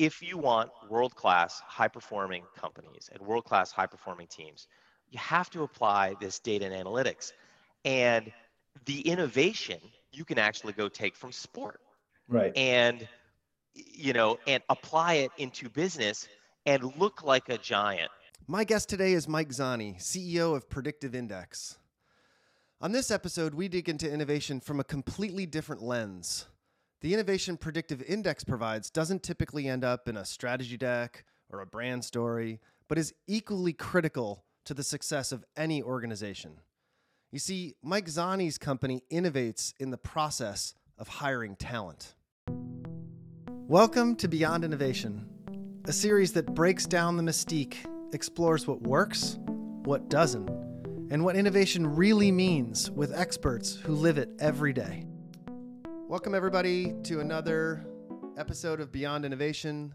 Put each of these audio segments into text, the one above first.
if you want world class, high performing companies and world class, high performing teams, you have to apply this data and analytics. And the innovation you can actually go take from sport. Right. And you know, and apply it into business and look like a giant. My guest today is Mike Zani, CEO of Predictive Index. On this episode, we dig into innovation from a completely different lens. The innovation Predictive Index provides doesn't typically end up in a strategy deck or a brand story, but is equally critical to the success of any organization. You see, Mike Zani's company innovates in the process of hiring talent. Welcome to Beyond Innovation, a series that breaks down the mystique, explores what works, what doesn't, and what innovation really means with experts who live it every day. Welcome, everybody, to another episode of Beyond Innovation.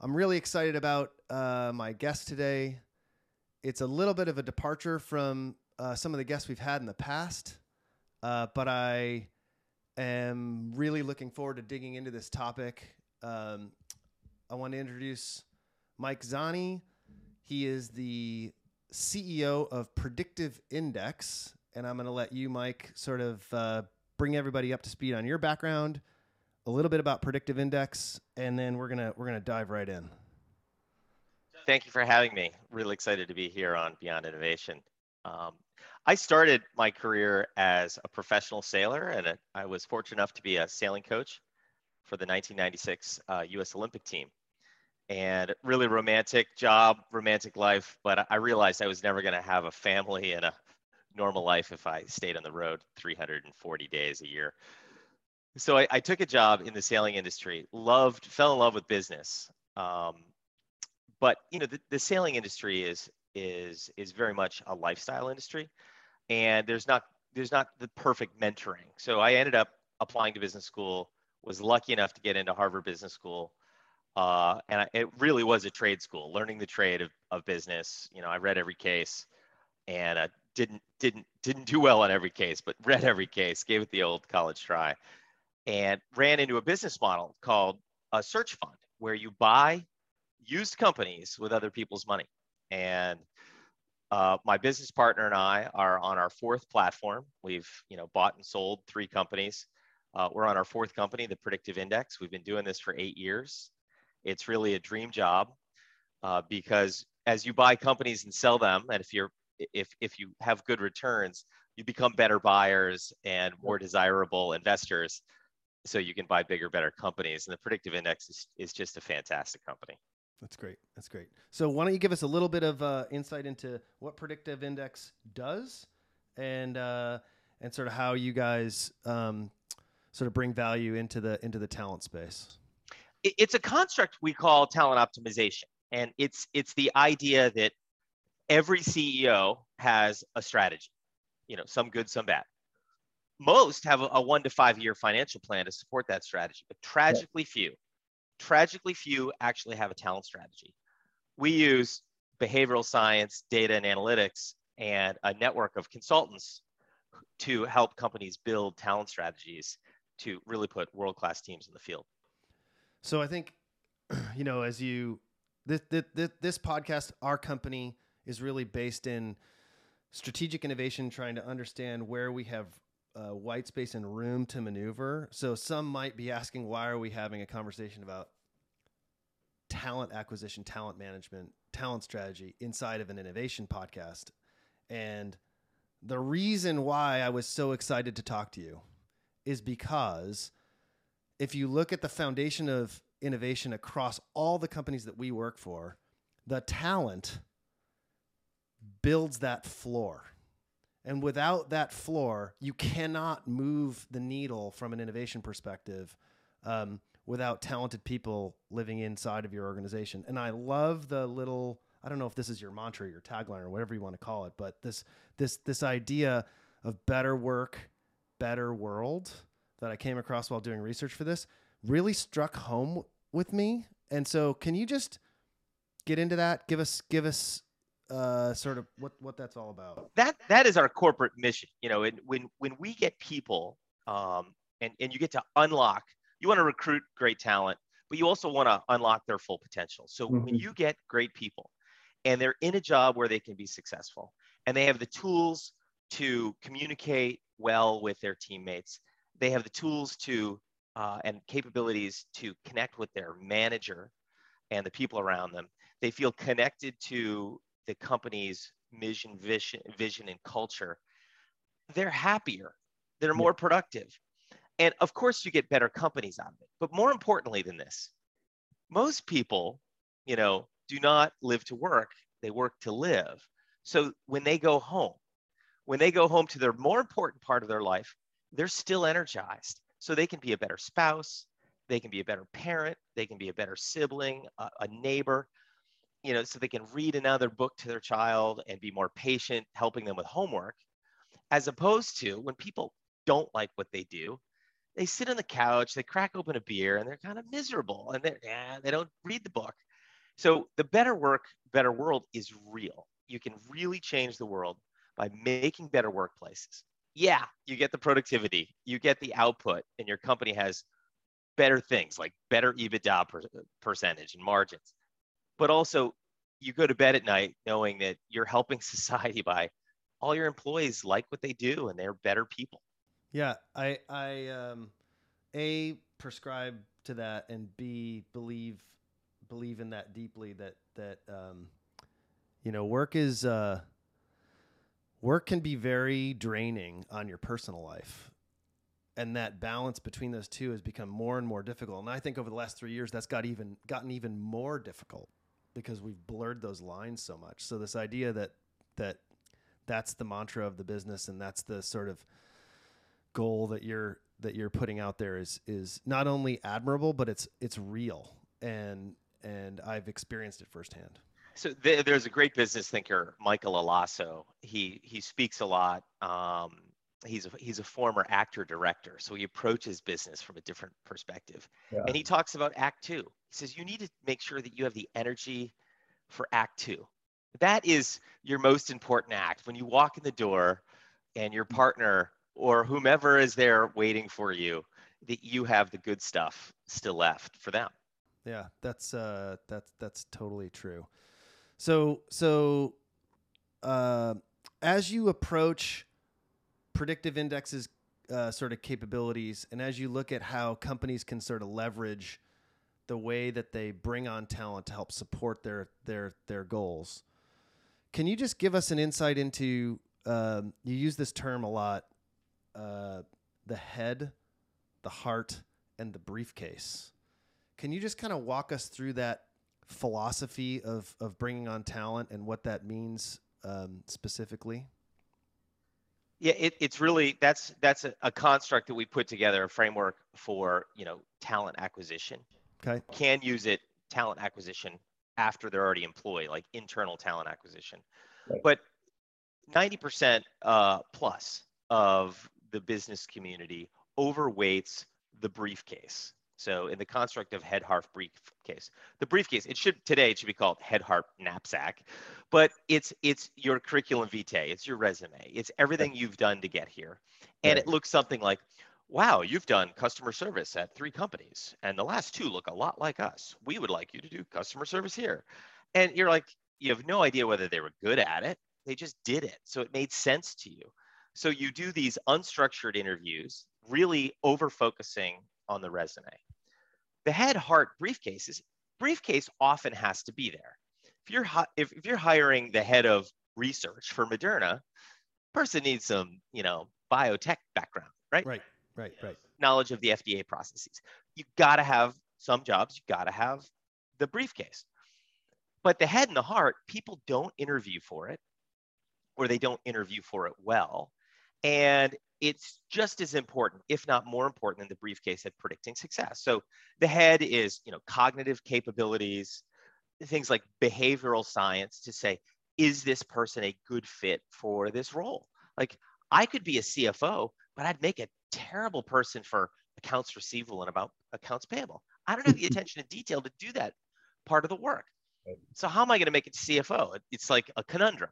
I'm really excited about uh, my guest today. It's a little bit of a departure from uh, some of the guests we've had in the past, uh, but I am really looking forward to digging into this topic. Um, I want to introduce Mike Zani. He is the CEO of Predictive Index, and I'm going to let you, Mike, sort of uh, bring everybody up to speed on your background, a little bit about Predictive Index, and then we're gonna we're gonna dive right in. Thank you for having me. Really excited to be here on Beyond Innovation. Um, I started my career as a professional sailor, and a, I was fortunate enough to be a sailing coach for the 1996 uh, U.S. Olympic team. And really romantic job, romantic life, but I realized I was never going to have a family and a normal life if I stayed on the road 340 days a year. So I, I took a job in the sailing industry, loved, fell in love with business. Um, but you know, the, the sailing industry is is is very much a lifestyle industry and there's not there's not the perfect mentoring. So I ended up applying to business school, was lucky enough to get into Harvard Business School. Uh, and I, it really was a trade school, learning the trade of, of business. You know, I read every case and uh, didn't didn't didn't do well on every case, but read every case, gave it the old college try, and ran into a business model called a search fund, where you buy used companies with other people's money. And uh, my business partner and I are on our fourth platform. We've you know bought and sold three companies. Uh, we're on our fourth company, the Predictive Index. We've been doing this for eight years. It's really a dream job uh, because as you buy companies and sell them, and if you're if if you have good returns, you become better buyers and more desirable investors. So you can buy bigger, better companies. And the Predictive Index is, is just a fantastic company. That's great. That's great. So why don't you give us a little bit of uh, insight into what Predictive Index does, and uh, and sort of how you guys um, sort of bring value into the into the talent space. It's a construct we call talent optimization, and it's it's the idea that every CEO has a strategy. You know, some good, some bad. Most have a, a one to five year financial plan to support that strategy, but tragically few tragically few actually have a talent strategy. We use behavioral science, data and analytics, and a network of consultants to help companies build talent strategies to really put world-class teams in the field. So I think, you know, as you this, this, this podcast, our company is really based in strategic innovation, trying to understand where we have uh, white space and room to maneuver. So some might be asking, why are we having a conversation about talent acquisition, talent management, talent strategy inside of an innovation podcast? And the reason why I was so excited to talk to you is because if you look at the foundation of innovation across all the companies that we work for, the talent builds that floor and without that floor, you cannot move the needle from an innovation perspective um, without talented people living inside of your organization. And I love the little I don't know if this is your mantra, your tagline, or whatever you want to call it, but this this this idea of better work, better world that I came across while doing research for this really struck home with me. And so, can you just get into that? Give us give us uh, sort of what what that's all about. That that is our corporate mission. You know, and when when we get people um, and and you get to unlock, you want to recruit great talent, but you also want to unlock their full potential. So mm-hmm. when you get great people and they're in a job where they can be successful and they have the tools to communicate well with their teammates, they have the tools to uh, and capabilities to connect with their manager and the people around them. They feel connected to the company's mission, vision, vision and culture. They're happier. They're more productive. And of course, you get better companies out of it. But more importantly than this, most people, you know, do not live to work. They work to live. So when they go home, when they go home to their more important part of their life, they're still energized. So they can be a better spouse, they can be a better parent, they can be a better sibling, a, a neighbor, you know, so they can read another book to their child and be more patient, helping them with homework, as opposed to when people don't like what they do, they sit on the couch, they crack open a beer, and they're kind of miserable, and they're yeah, they don't read the book. So the better work, better world is real. You can really change the world by making better workplaces. Yeah, you get the productivity, you get the output, and your company has better things like better EBITDA per, uh, percentage and margins. But also, you go to bed at night knowing that you're helping society by all your employees like what they do and they're better people. Yeah, I I um a prescribe to that and b believe believe in that deeply that that um you know work is uh work can be very draining on your personal life. And that balance between those two has become more and more difficult. And i think over the last three years that's got even gotten even more difficult because we've blurred those lines so much so this idea that that that's the mantra of the business and that's the sort of goal that you're that you're putting out there is is not only admirable but it's it's real and and I've experienced it firsthand. So th- there's a great business thinker, Michael Alasso. He he speaks a lot. Um, he's a, he's a former actor director, so he approaches business from a different perspective. Yeah. And he talks about Act Two. He says you need to make sure that you have the energy for Act Two. That is your most important act. When you walk in the door, and your partner or whomever is there waiting for you, that you have the good stuff still left for them. Yeah, that's uh, that's that's totally true. So so uh, as you approach Predictive Index's uh, sort of capabilities, and as you look at how companies can sort of leverage the way that they bring on talent to help support their their their goals, can you just give us an insight into? Um, you use this term a lot, uh, the head, the heart, and the briefcase. Can you just kind of walk us through that philosophy of of bringing on talent and what that means um, specifically? Yeah, it, it's really that's that's a, a, construct that we put together, a framework for you know talent acquisition. Okay. Can use it talent acquisition after they're already employed, like internal talent acquisition. Right. But 90% uh, plus of the business community overweights the briefcase. So in the construct of head heart briefcase, the briefcase, it should today it should be called head heart knapsack, but it's it's your curriculum vitae, it's your resume, it's everything you've done to get here, and it looks something like, wow, you've done customer service at three companies, and the last two look a lot like us. We would like you to do customer service here, and you're like, you have no idea whether they were good at it, they just did it, so it made sense to you. So you do these unstructured interviews, really over focusing on the resume. The head heart briefcases, briefcase often has to be there. If you're if, if you're hiring the head of research for Moderna, person needs some, you know, biotech background, right? Right, right, right. Knowledge of the FDA processes. You got to have some jobs. You got to have the briefcase. But the head and the heart, people don't interview for it, or they don't interview for it well and it's just as important, if not more important than the briefcase at predicting success. So the head is, you know, cognitive capabilities, things like behavioral science to say, is this person a good fit for this role? Like I could be a CFO, but I'd make a terrible person for accounts receivable and about accounts payable. I don't have the attention to detail to do that part of the work. So how am I going to make it CFO? It's like a conundrum.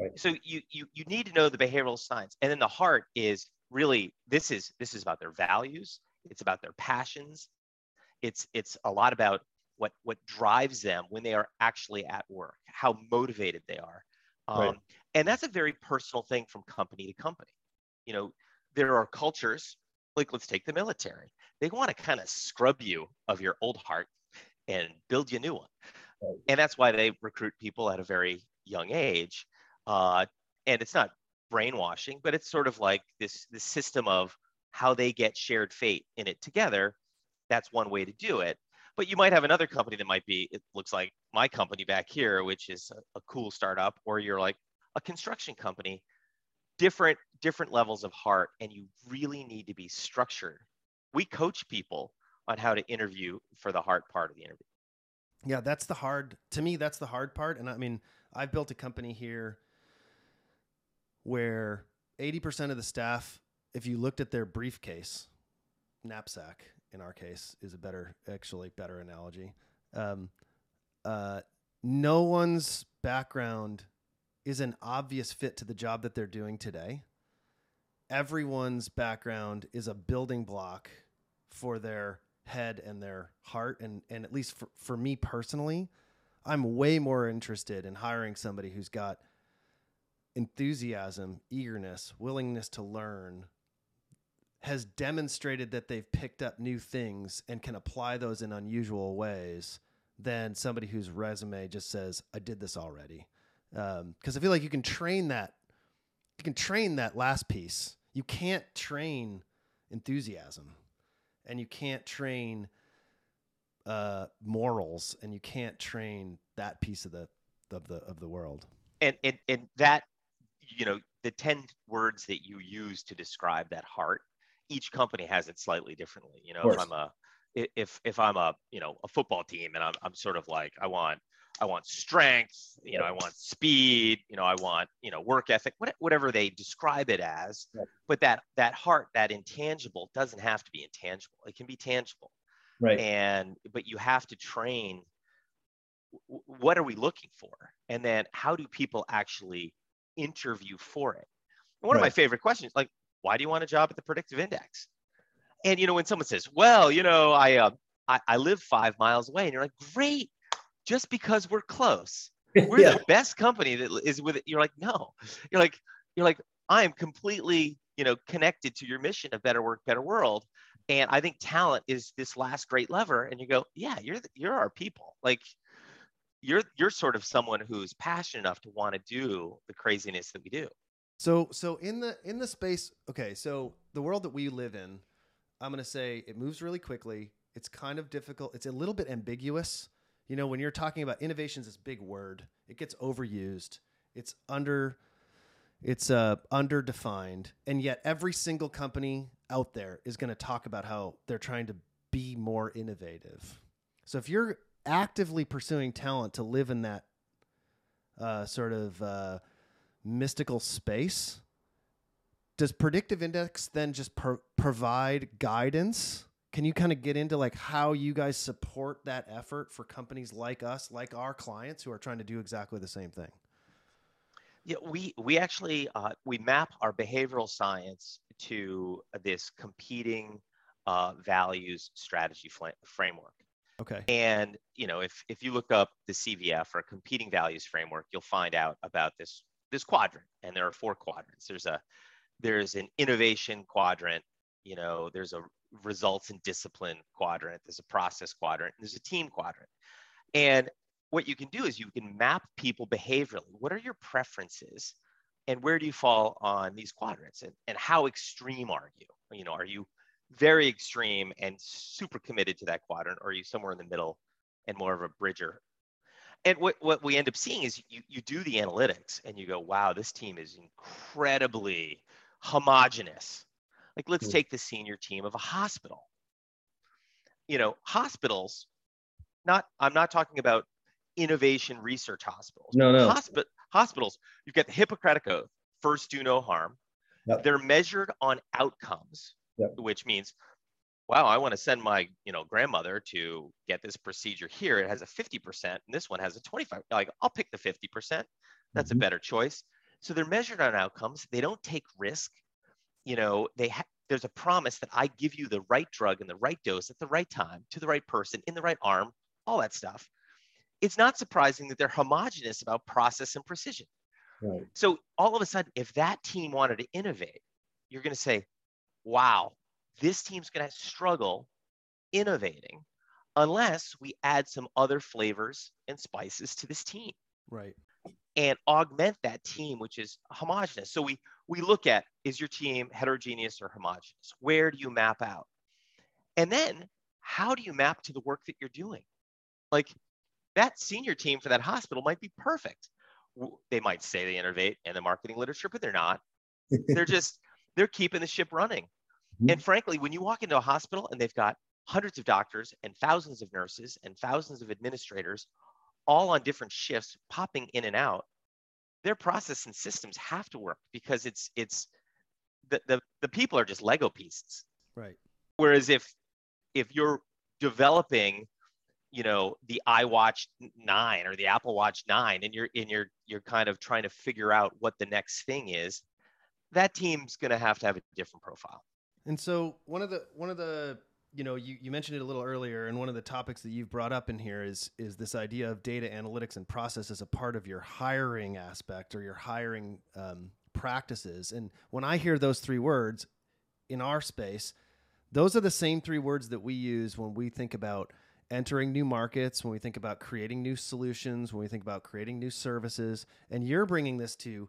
Right. So you, you you need to know the behavioral science, and then the heart is really this is this is about their values. It's about their passions. it's it's a lot about what what drives them when they are actually at work how motivated they are um, right. and that's a very personal thing from company to company you know there are cultures like let's take the military they want to kind of scrub you of your old heart and build you a new one right. and that's why they recruit people at a very young age uh, and it's not brainwashing but it's sort of like this this system of how they get shared fate in it together. That's one way to do it. But you might have another company that might be it looks like my company back here which is a, a cool startup or you're like a construction company. Different different levels of heart and you really need to be structured. We coach people on how to interview for the hard part of the interview. Yeah that's the hard to me that's the hard part. And i mean i've built a company here where 80% of the staff if you looked at their briefcase knapsack in our case is a better actually better analogy. Um, uh, no one's background is an obvious fit to the job that they're doing today. Everyone's background is a building block for their head and their heart and and at least for, for me personally i'm way more interested in hiring somebody who's got enthusiasm eagerness willingness to learn has demonstrated that they've picked up new things and can apply those in unusual ways than somebody whose resume just says i did this already. Because um, i feel like you can train that you can train that last piece. You can't train enthusiasm and you can't train uh, morals and you can't train that piece of the of the of the world. And and, and that you know the 10 words that you use to describe that heart each company has it slightly differently. You know, if I'm a if if I'm a you know a football team and I'm I'm sort of like I want I want strength, you know, I want speed, you know, I want you know work ethic, whatever they describe it as. But that that heart, that intangible, doesn't have to be intangible. It can be tangible. Right. And but you have to train. What are we looking for? And then how do people actually interview for it? one right. of my favorite questions, like why do you want a job at the predictive index? And you know, when someone says, well, you know, I, uh, I, I live five miles away, and you're like, great, just because we're close. We're yeah. the best company that is with it. You're like, no. You're like, you're like, I am completely, you know, connected to your mission of better work, better world. And I think talent is this last great lever. And you go, yeah, you're the, you're our people. Like you're you're sort of someone who's passionate enough to want to do the craziness that we do. So so in the in the space, okay, so the world that we live in, I'm gonna say it moves really quickly. It's kind of difficult. It's a little bit ambiguous. You know, when you're talking about innovations, this big word. It gets overused. It's under it's uh underdefined. And yet every single company out there is gonna talk about how they're trying to be more innovative. So if you're actively pursuing talent to live in that uh, sort of uh, mystical space, does predictive index then just pro- provide guidance? Can you kind of get into like how you guys support that effort for companies like us, like our clients who are trying to do exactly the same thing? Yeah, we we actually uh, we map our behavioral science to this competing uh, values strategy fl- framework. Okay. And you know, if if you look up the CVF or competing values framework, you'll find out about this this quadrant, and there are four quadrants. There's a there's an innovation quadrant. You know, there's a results and discipline quadrant. There's a process quadrant. there's a team quadrant. And what you can do is you can map people behaviorally. What are your preferences? And where do you fall on these quadrants? And, and how extreme are you? You know, are you very extreme and super committed to that quadrant, or are you somewhere in the middle and more of a bridger and what, what we end up seeing is you, you do the analytics and you go, wow, this team is incredibly homogenous. Like, let's mm. take the senior team of a hospital. You know, hospitals, not, I'm not talking about innovation research hospitals. No, no. Hospi- hospitals, you've got the Hippocratic Oath, first do no harm. Yep. They're measured on outcomes, yep. which means wow, I want to send my, you know, grandmother to get this procedure here. It has a 50% and this one has a 25. Like I'll pick the 50%. That's mm-hmm. a better choice. So they're measured on outcomes. They don't take risk. You know, they ha- there's a promise that I give you the right drug and the right dose at the right time to the right person in the right arm, all that stuff. It's not surprising that they're homogenous about process and precision. Right. So all of a sudden, if that team wanted to innovate, you're going to say, wow, this team's going to struggle innovating unless we add some other flavors and spices to this team Right. and augment that team, which is homogenous. So we we look at is your team heterogeneous or homogenous? Where do you map out? And then how do you map to the work that you're doing? Like that senior team for that hospital might be perfect. They might say they innovate in the marketing literature, but they're not. They're just they're keeping the ship running. Mhm. And frankly, when you walk into a hospital and they've got hundreds of doctors and thousands of nurses and thousands of administrators all on different shifts popping in and out their process and systems have to work because it's it's the, the the people are just lego pieces Right. whereas if if you're developing you know the iwatch 9 or the apple watch 9 and you're and you're you're kind of trying to figure out what the next thing is that team's going to have to have a different profile And so one of the one of the you know you, you mentioned it a little earlier, and one of the topics that you've brought up in here is is this idea of data analytics and process as a part of your hiring aspect or your hiring um, practices. And when I hear those three words in our space, those are the same three words that we use when we think about entering new markets, when we think about creating new solutions, when we think about creating new services. And you're bringing this to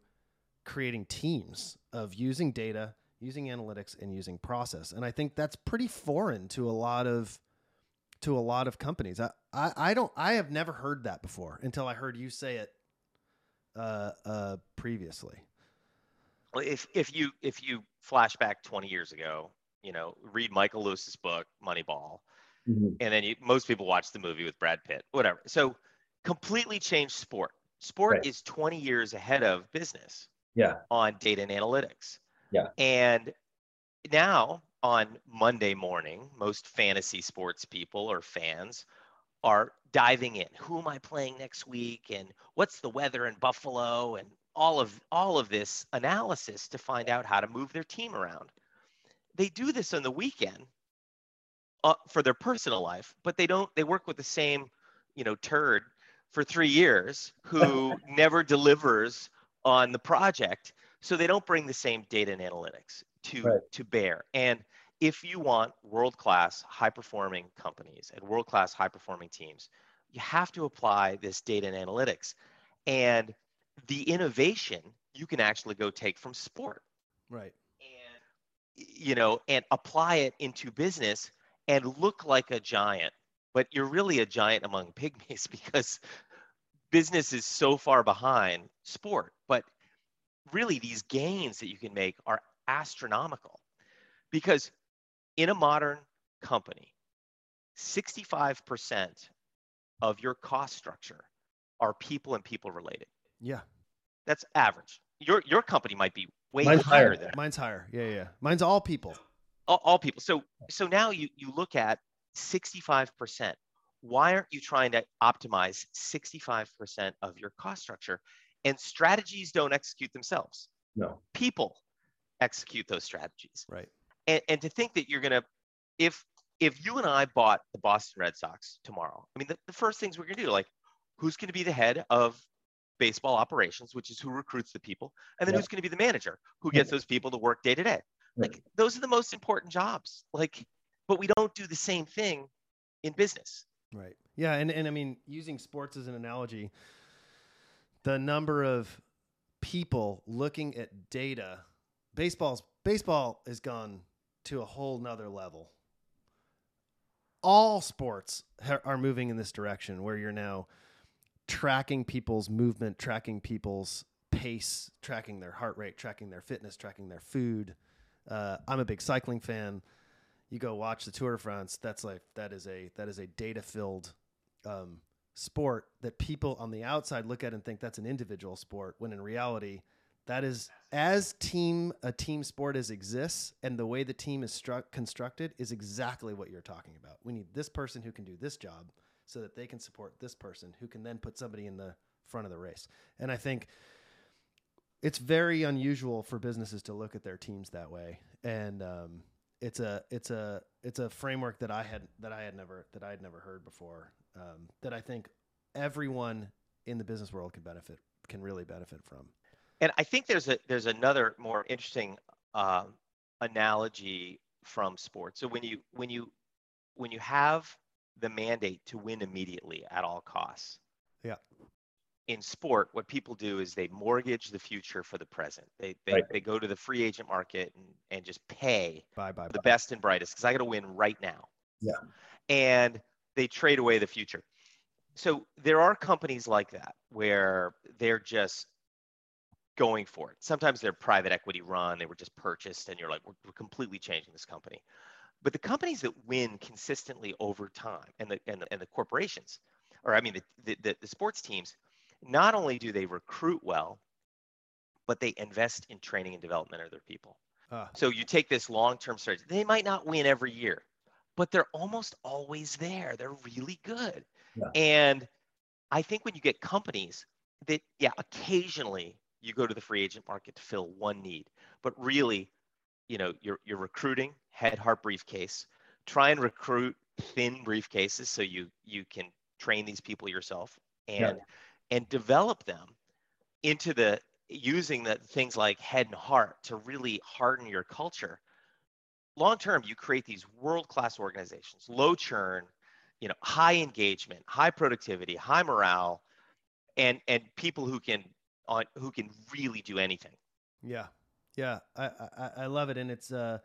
creating teams of using data, using analytics, and using process. And I think that's pretty foreign to a lot of to a lot of companies. I, I, I don't I have never heard that before until I heard you say it uh, uh, previously. Well, if if you if you flash back 20 years ago you know read michael lewis's book moneyball Mhm. and then you, most people watch the movie with Brad Pitt, whatever. So completely changed sport. Sport Right. is 20 years ahead of business Yeah. on data and analytics. Yeah. And now on Monday morning, most fantasy sports people or fans are diving in. Who am I playing next week and what's the weather in Buffalo and all of all of this analysis to find out how to move their team around. They do this on the weekend uh, for their personal life, but they don't. They work with the same, you know, turd for three years who never delivers on the project, so they don't bring the same data and analytics to Right. to bear. And if you want world-class, high-performing companies and world-class, high-performing teams, you have to apply this data and analytics, and the innovation you can actually go take from sport Right. and you know and apply it into business and look like a giant but you're really a giant among pygmies because business is so far behind sport but really these gains that you can make are astronomical because in a modern company 65% of your cost structure are people and people related Yeah. that's average your your company might be way Mine's higher higher. than that Mine's higher. Yeah, yeah. Mine's all people. all, all people. So so now you you look at 65%. Why aren't you trying to optimize 65% of your cost structure? And strategies don't execute themselves. No. People execute those strategies. Right. And and to think that you're gonna if if you and I bought the Boston Red Sox tomorrow, I mean the, the first things we're gonna do, like who's gonna be the head of baseball operations, which is who recruits the people, and then Yeah. who's gonna be the manager, who Yeah. gets those people to work day to day like those are the most important jobs like but we don't do the same thing in business Right. Yeah, and, and I mean, using sports as an analogy, the number of people looking at data, baseball's baseball has gone to a whole nother level. All sports ha- are moving in this direction where you're now tracking people's movement, tracking people's pace, tracking their heart rate, tracking their fitness, tracking their food. Uh, I'm a big cycling fan you go watch the Tour de France. That's like that is a that is a data filled um, sport that people on the outside look at and think that's an individual sport. When in reality, that is as team a team sport as exists, and the way the team is stru- constructed is exactly what you're talking about. We need this person who can do this job so that they can support this person who can then put somebody in the front of the race. And I think it's very unusual for businesses to look at their teams that way, and um, it's a it's a it's a framework that I had that I had never that I had never heard before. Um, that I think everyone in the business world can benefit can really benefit from. And I think there's a there's another more interesting uh, analogy from sports. So when you when you when you have the mandate to win immediately at all costs. Yeah. In sport, what people do is they mortgage the future for the present. They they, Right. they go to the free agent market and, and just pay Bye bye. the bye. best and brightest because I got to win right now. Yeah. And they trade away the future. So there are companies like that where they're just going for it. Sometimes they're private equity run, they were just purchased, and you're like, we're, we're completely changing this company. But the companies that win consistently over time, and the and the, and the corporations, or I mean the, the the the sports teams, not only do they recruit well, but they invest in training and development of their people. Ah. So you take this long-term strategy. They might not win every year, but they're almost always there. They're really good. Yeah. And I think when you get companies that, yeah, occasionally you go to the free agent market to fill one need, but really, you know, you're you're recruiting head heart briefcase. Try and recruit thin briefcases so you you can train these people yourself and and develop them into the using the things like head and heart to really harden your culture. Long term you create these world class organizations low churn you know high engagement high productivity high morale and and people who can on who can really do anything. Yeah, yeah, I, I I love it, and it's uh,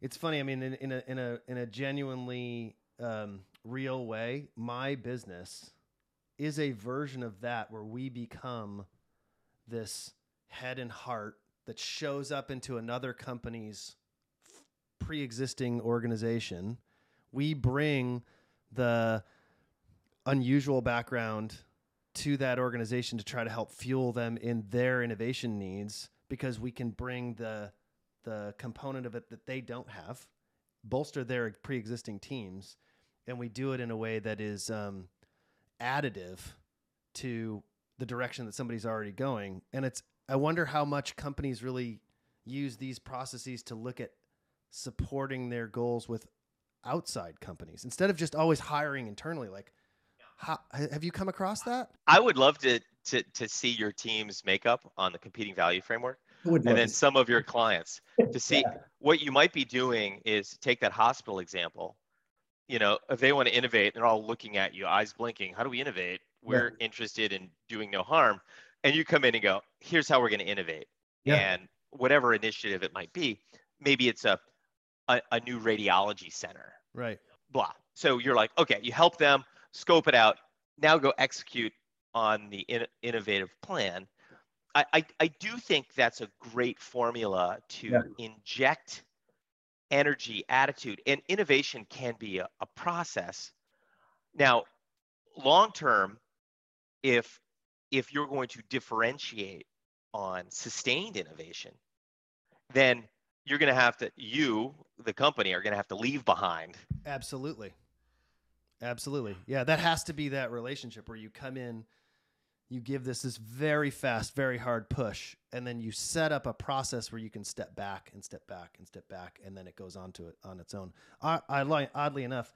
it's funny. I mean, in, in a in a in a genuinely um, real way, my business is a version of that where we become this head and heart that shows up into another company's pre-existing organization. We bring the unusual background to that organization to try to help fuel them in their innovation needs because we can bring the the component of it that they don't have bolster their pre-existing teams and we do it in a way that is um, additive to the direction that somebody's already going. And it's i wonder how much companies really use these processes to look at supporting their goals with outside companies instead of just always hiring internally. Like how, have you come across that? I would love to to to see your team's makeup on the competing value framework and then some of your clients to see Yeah. what you might be doing is take that hospital example you know if they want to innovate they're all looking at you eyes blinking how do we innovate? We're interested in doing no harm. And you come in and go here's how we're going to innovate. Yeah. and whatever initiative it might be maybe it's a, a a new radiology center. Right. Blah. So you're like okay you help them scope it out. Now go execute on the in, innovative plan. I, I i do think that's a great formula to Yeah. inject energy attitude and innovation can be a, a process now long term if if you're going to differentiate on sustained innovation then you're going to have to you the company are going to have to leave behind Absolutely. Absolutely. Yeah, that has to be that relationship where you come in, you give this this very fast, very hard push, and then you set up a process where you can step back and step back and step back, and then it goes on to it on its own. I, I oddly enough,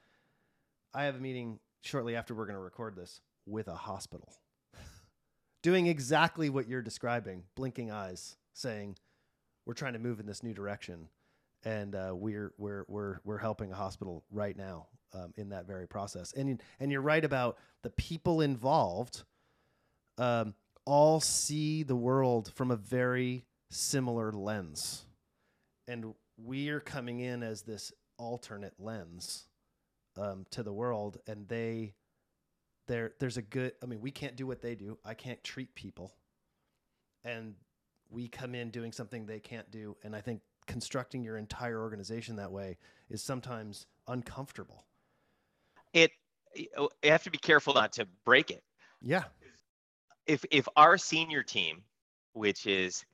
I have a meeting shortly after we're going to record this with a hospital, doing exactly what you're describing, blinking eyes, saying, "We're trying to move in this new direction." and uh, we're we're we're we're helping a hospital right now um, in that very process. And and you're right about the people involved. Um, all see the world from a very similar lens, and we're coming in as this alternate lens um, to the world, and they. There, there's a good. I mean, we can't do what they do. I can't treat people, and we come in doing something they can't do. And I think constructing your entire organization that way is sometimes uncomfortable. it you have to be careful not to break it Yeah. If if our senior team which is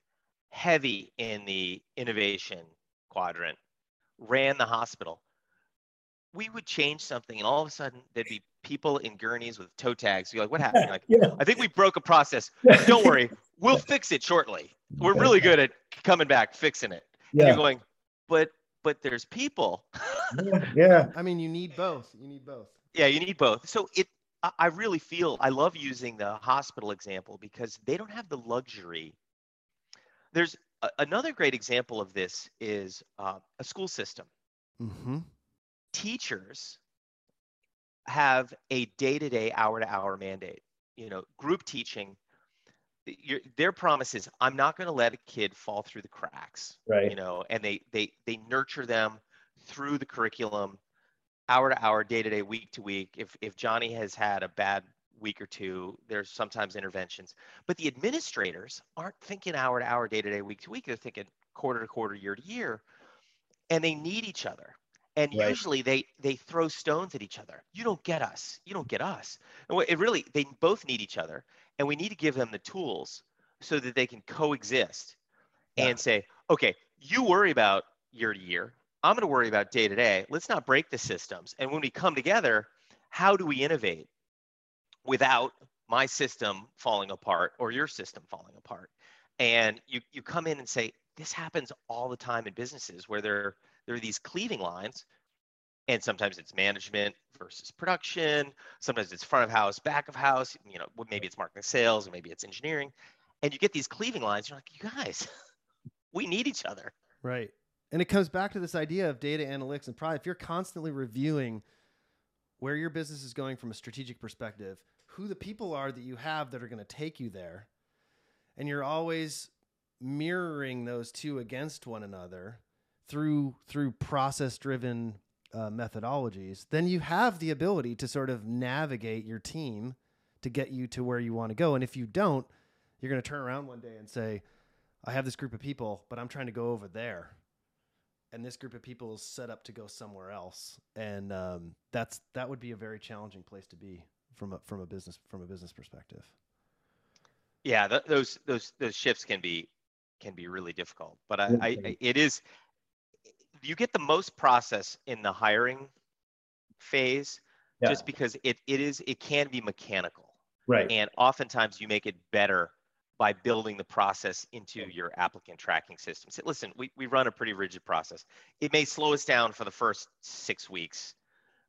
heavy in the innovation quadrant ran the hospital we would change something and all of a sudden there'd be people in gurneys with toe tags you're like what happened You're like Yeah. i think we broke a process don't worry we'll fix it shortly. We're really good at coming back, fixing it. And Yeah. you're going, but but there's people. yeah. I mean, you need both. You need both. Yeah, you need both. So it, I- really feel I love using the hospital example because they don't have the luxury. There's a, another great example of this is uh, a school system. Mm-hmm. Teachers have a day-to-day, hour-to-hour mandate. You know, group teaching. Your, their promise is, I'm not going to let a kid fall through the cracks. Right. You know, and they they they nurture them through the curriculum hour to hour, day to day, week to week. If if Johnny has had a bad week or two, there's sometimes interventions. But the administrators aren't thinking hour to hour, day to day, week to week. They're thinking quarter to quarter, year to year, and they need each other. And Right. usually they they throw stones at each other. You don't get us. You don't get us. And it really they both need each other, and we need to give them the tools so that they can coexist Yeah. and say, okay, you worry about year to year. I'm going to worry about day to day. Let's not break the systems. And when we come together, how do we innovate without my system falling apart or your system falling apart? And you, you come in and say, this happens all the time in businesses where there, there are these cleaving lines. And sometimes it's management versus production. Sometimes it's front of house, back of house. You know, maybe it's marketing sales, maybe it's engineering. And you get these cleaving lines. You're like, you guys, we need each other. Right. And it comes back to this idea of data analytics and probably if you're constantly reviewing where your business is going from a strategic perspective, who the people are that you have that are going to take you there, and you're always mirroring those two against one another through through process driven uh, methodologies, then you have the ability to sort of navigate your team to get you to where you want to go. And if you don't, you're going to turn around one day and say, I have this group of people, but I'm trying to go over there. And this group of people is set up to go somewhere else. And um, that's that would be a very challenging place to be from a from a business from a business perspective. Yeah, th- those those those shifts can be can be really difficult. But I, I I- it is you get the most process in the hiring phase Yeah. just because it it is it can be mechanical. Right. And oftentimes you make it better by building the process into your applicant tracking system. Say, listen, we, we run a pretty rigid process. It may slow us down for the first six weeks,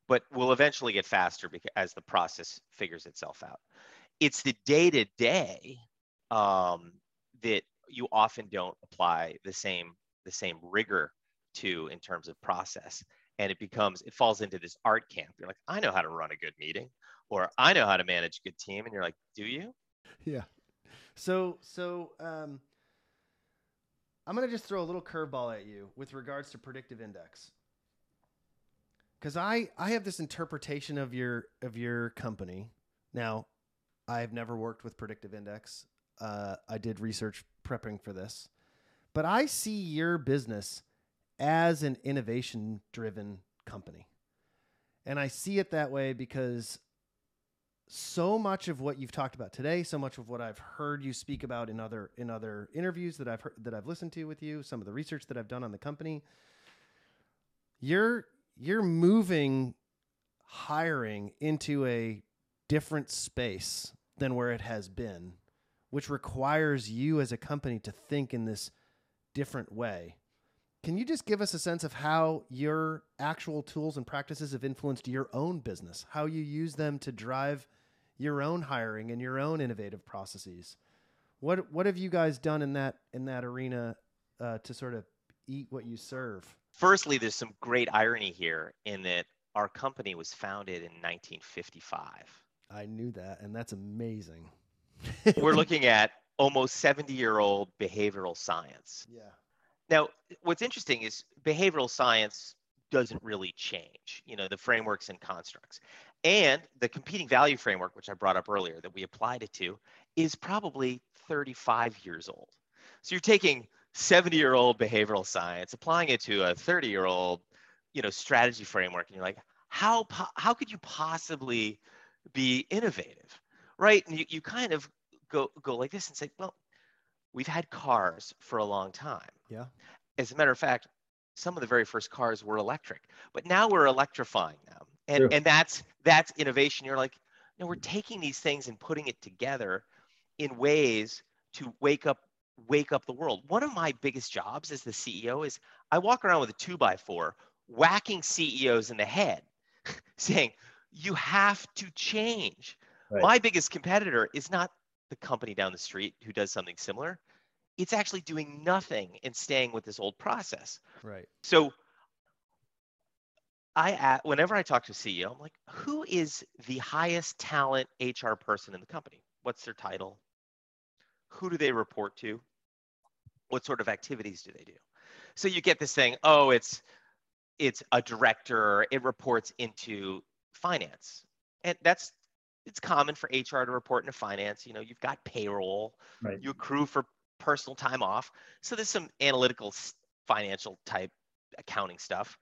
but we'll eventually get faster because as the process figures itself out. It's the day to day that you often don't apply the same the same rigor to in terms of process. And it becomes it falls into this art camp. You're like, I know how to run a good meeting, or I know how to manage a good team. And you're like, do you? Yeah. So so um, I'm gonna just throw a little curveball at you with regards to predictive index. Because I I have this interpretation of your of your company. Now, I've never worked with predictive index. Uh, I did research prepping for this, but I see your business as an innovation driven company, and I see it that way because so much of what you've talked about today, so much of what I've heard you speak about in other in other interviews that I've heard, that I've listened to with you, some of the research that I've done on the company, you're you're moving hiring into a different space than where it has been, which requires you as a company to think in this different way. Can you just give us a sense of how your actual tools and practices have influenced your own business, how you use them to drive your own hiring and your own innovative processes? What what have you guys done in that in that arena uh, to sort of eat what you serve? Firstly, there's some great irony here in that our company was founded in 1955. I knew that, and that's amazing. We're looking at almost 70 year old behavioral science. yeah, Now, what's interesting is behavioral science doesn't really change, you know, the frameworks and constructs. And the competing value framework, which I brought up earlier that we applied it to, is probably 35 years old. So you're taking 70 year old behavioral science, applying it to a 30 year old, you know, strategy framework, and you're like, how, po- how could you possibly be innovative, right? And you, you kind of go, go like this and say, well, we've had cars for a long time. Yeah. As a matter of fact, some of the very first cars were electric, but now we're electrifying them. And, True. and that's, that's innovation. You're like, no, we're taking these things and putting it together in ways to wake up wake up the world. One of my biggest jobs as the CEO is I walk around with a two by four, whacking CEOs in the head, saying, you have to change. Right. My biggest competitor is not the company down the street who does something similar. It's actually doing nothing and staying with this old process. Right. So I whenever I talk to a CEO, I'm like, who is the highest talent HR person in the company? What's their title? Who do they report to? What sort of activities do they do? So you get this thing, oh, it's it's a director, it reports into finance. And that's it's common for HR to report into finance. You know, you've got payroll, right. you accrue for personal time off. So there's some analytical financial type accounting stuff.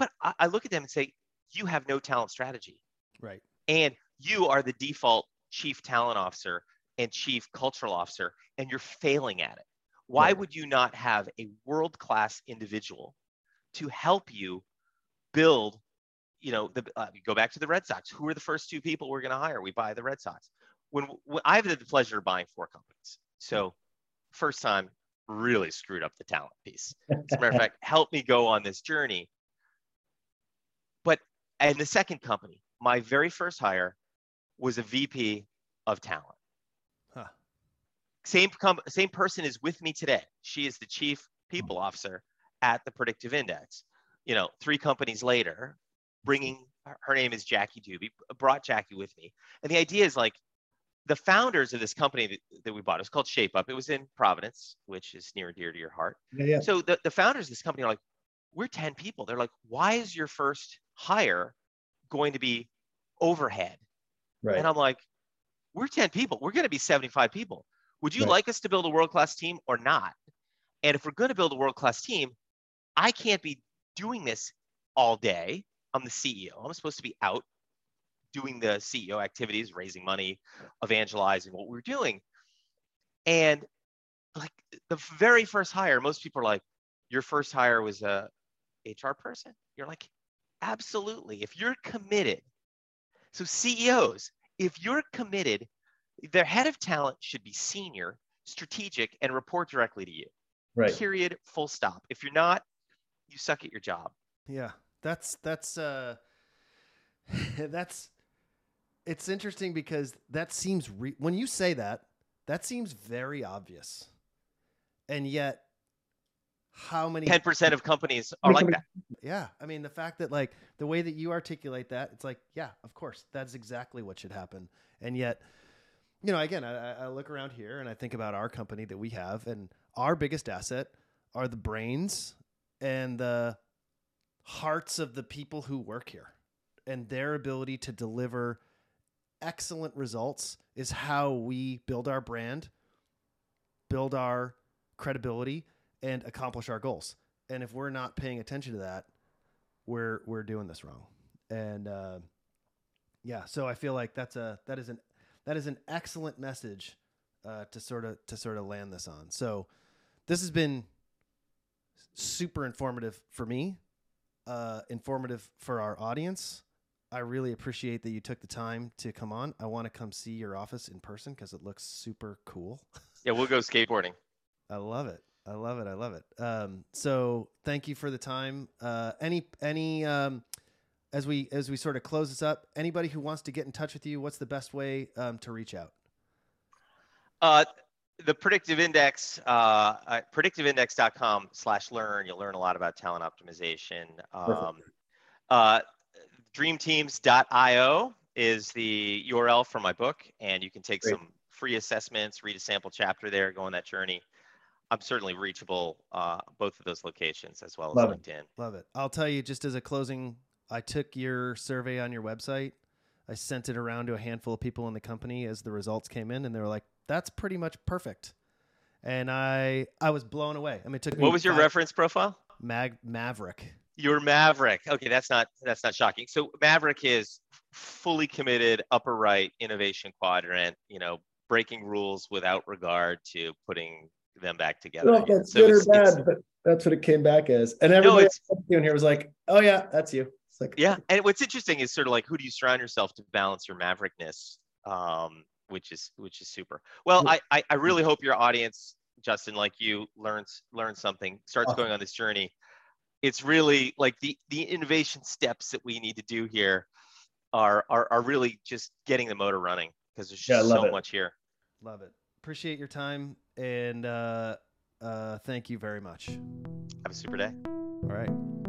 But I, I look at them and say, you have no talent strategy. Right. And you are the default chief talent officer and chief cultural officer, and you're failing at it. Why right. would you not have a world class individual to help you build? You know, the, uh, go back to the Red Sox. Who are the first two people we're going to hire? We buy the Red Sox. When, when I've had the pleasure of buying four companies, so first time really screwed up the talent piece. As a matter of fact, help me go on this journey. And the second company, my very first hire was a VP of talent. Huh. Same com- same person is with me today. She is the chief people hmm. officer at the Predictive Index. You know, three companies later, bringing her name is Jackie Dubey. Brought Jackie with me, and the idea is like the founders of this company that, that we bought. It was called Shape Up. It was in Providence, which is near and dear to your heart. Yeah, yeah. So the, the founders of this company are like, we're 10 people. They're like, why is your first hire going to be overhead? Right. And I'm like, we're 10 people. We're going to be 75 people. Would you right. like us to build a world class team or not? And if we're going to build a world class team, I can't be doing this all day. I'm the CEO. I'm supposed to be out doing the CEO activities, raising money, evangelizing what we're doing. And like the very first hire, most people are like, your first hire was a HR person. You're like, absolutely. If you're committed, so CEOs, if you're committed, their head of talent should be senior, strategic, and report directly to you. Right. Period. Full stop. If you're not, you suck at your job. Yeah. That's that's uh that's it's interesting because that seems re- when you say that, that seems very obvious. And yet how many 10% of companies are like that. Yeah. I mean, the fact that like the way that you articulate that, it's like, yeah, of course, that's exactly what should happen. And yet, you know, again, I, I look around here and I think about our company that we have, and our biggest asset are the brains and the hearts of the people who work here and their ability to deliver excellent results is how we build our brand, build our credibility, and accomplish our goals. And if we're not paying attention to that, we're we're doing this wrong. And uh, yeah, so I feel like that's a that is an that is an excellent message uh, to sort of to sort of land this on. So this has been super informative for me, uh, informative for our audience. I really appreciate that you took the time to come on. I want to come see your office in person because it looks super cool. Yeah, we'll go skateboarding. I love it. I love it. I love it. Um, so thank you for the time. Uh, any any um, as we as we sort of close this up, anybody who wants to get in touch with you, what's the best way um, to reach out? Uh, the predictive index, uh, uh, predictiveindex.com slash learn. You'll learn a lot about talent optimization. Um, uh, dreamteams.io is the URL for my book, and you can take Great. some free assessments, read a sample chapter there, go on that journey. I'm certainly reachable uh, both of those locations as well Love as LinkedIn. It. Love it. I'll tell you just as a closing, I took your survey on your website. I sent it around to a handful of people in the company as the results came in, and they were like, "That's pretty much perfect." And I I was blown away. I mean, it took what was your reference profile? Mag Maverick. Your Maverick. Okay, that's not that's not shocking. So Maverick is fully committed, upper right, innovation quadrant. You know, breaking rules without regard to putting them back together. Well, that's so good or bad, but that's what it came back as. And everybody no, in here was like, "Oh yeah, that's you." It's like, yeah. And what's interesting is sort of like, who do you surround yourself to balance your maverickness? Um, which is which is super. Well, I I, I really hope your audience, Justin, like you, learns learns something, starts going on this journey. It's really like the the innovation steps that we need to do here are are, are really just getting the motor running because there's just yeah, so it. much here. Love it. Appreciate your time and uh, uh, thank you very much. Have a super day. All right.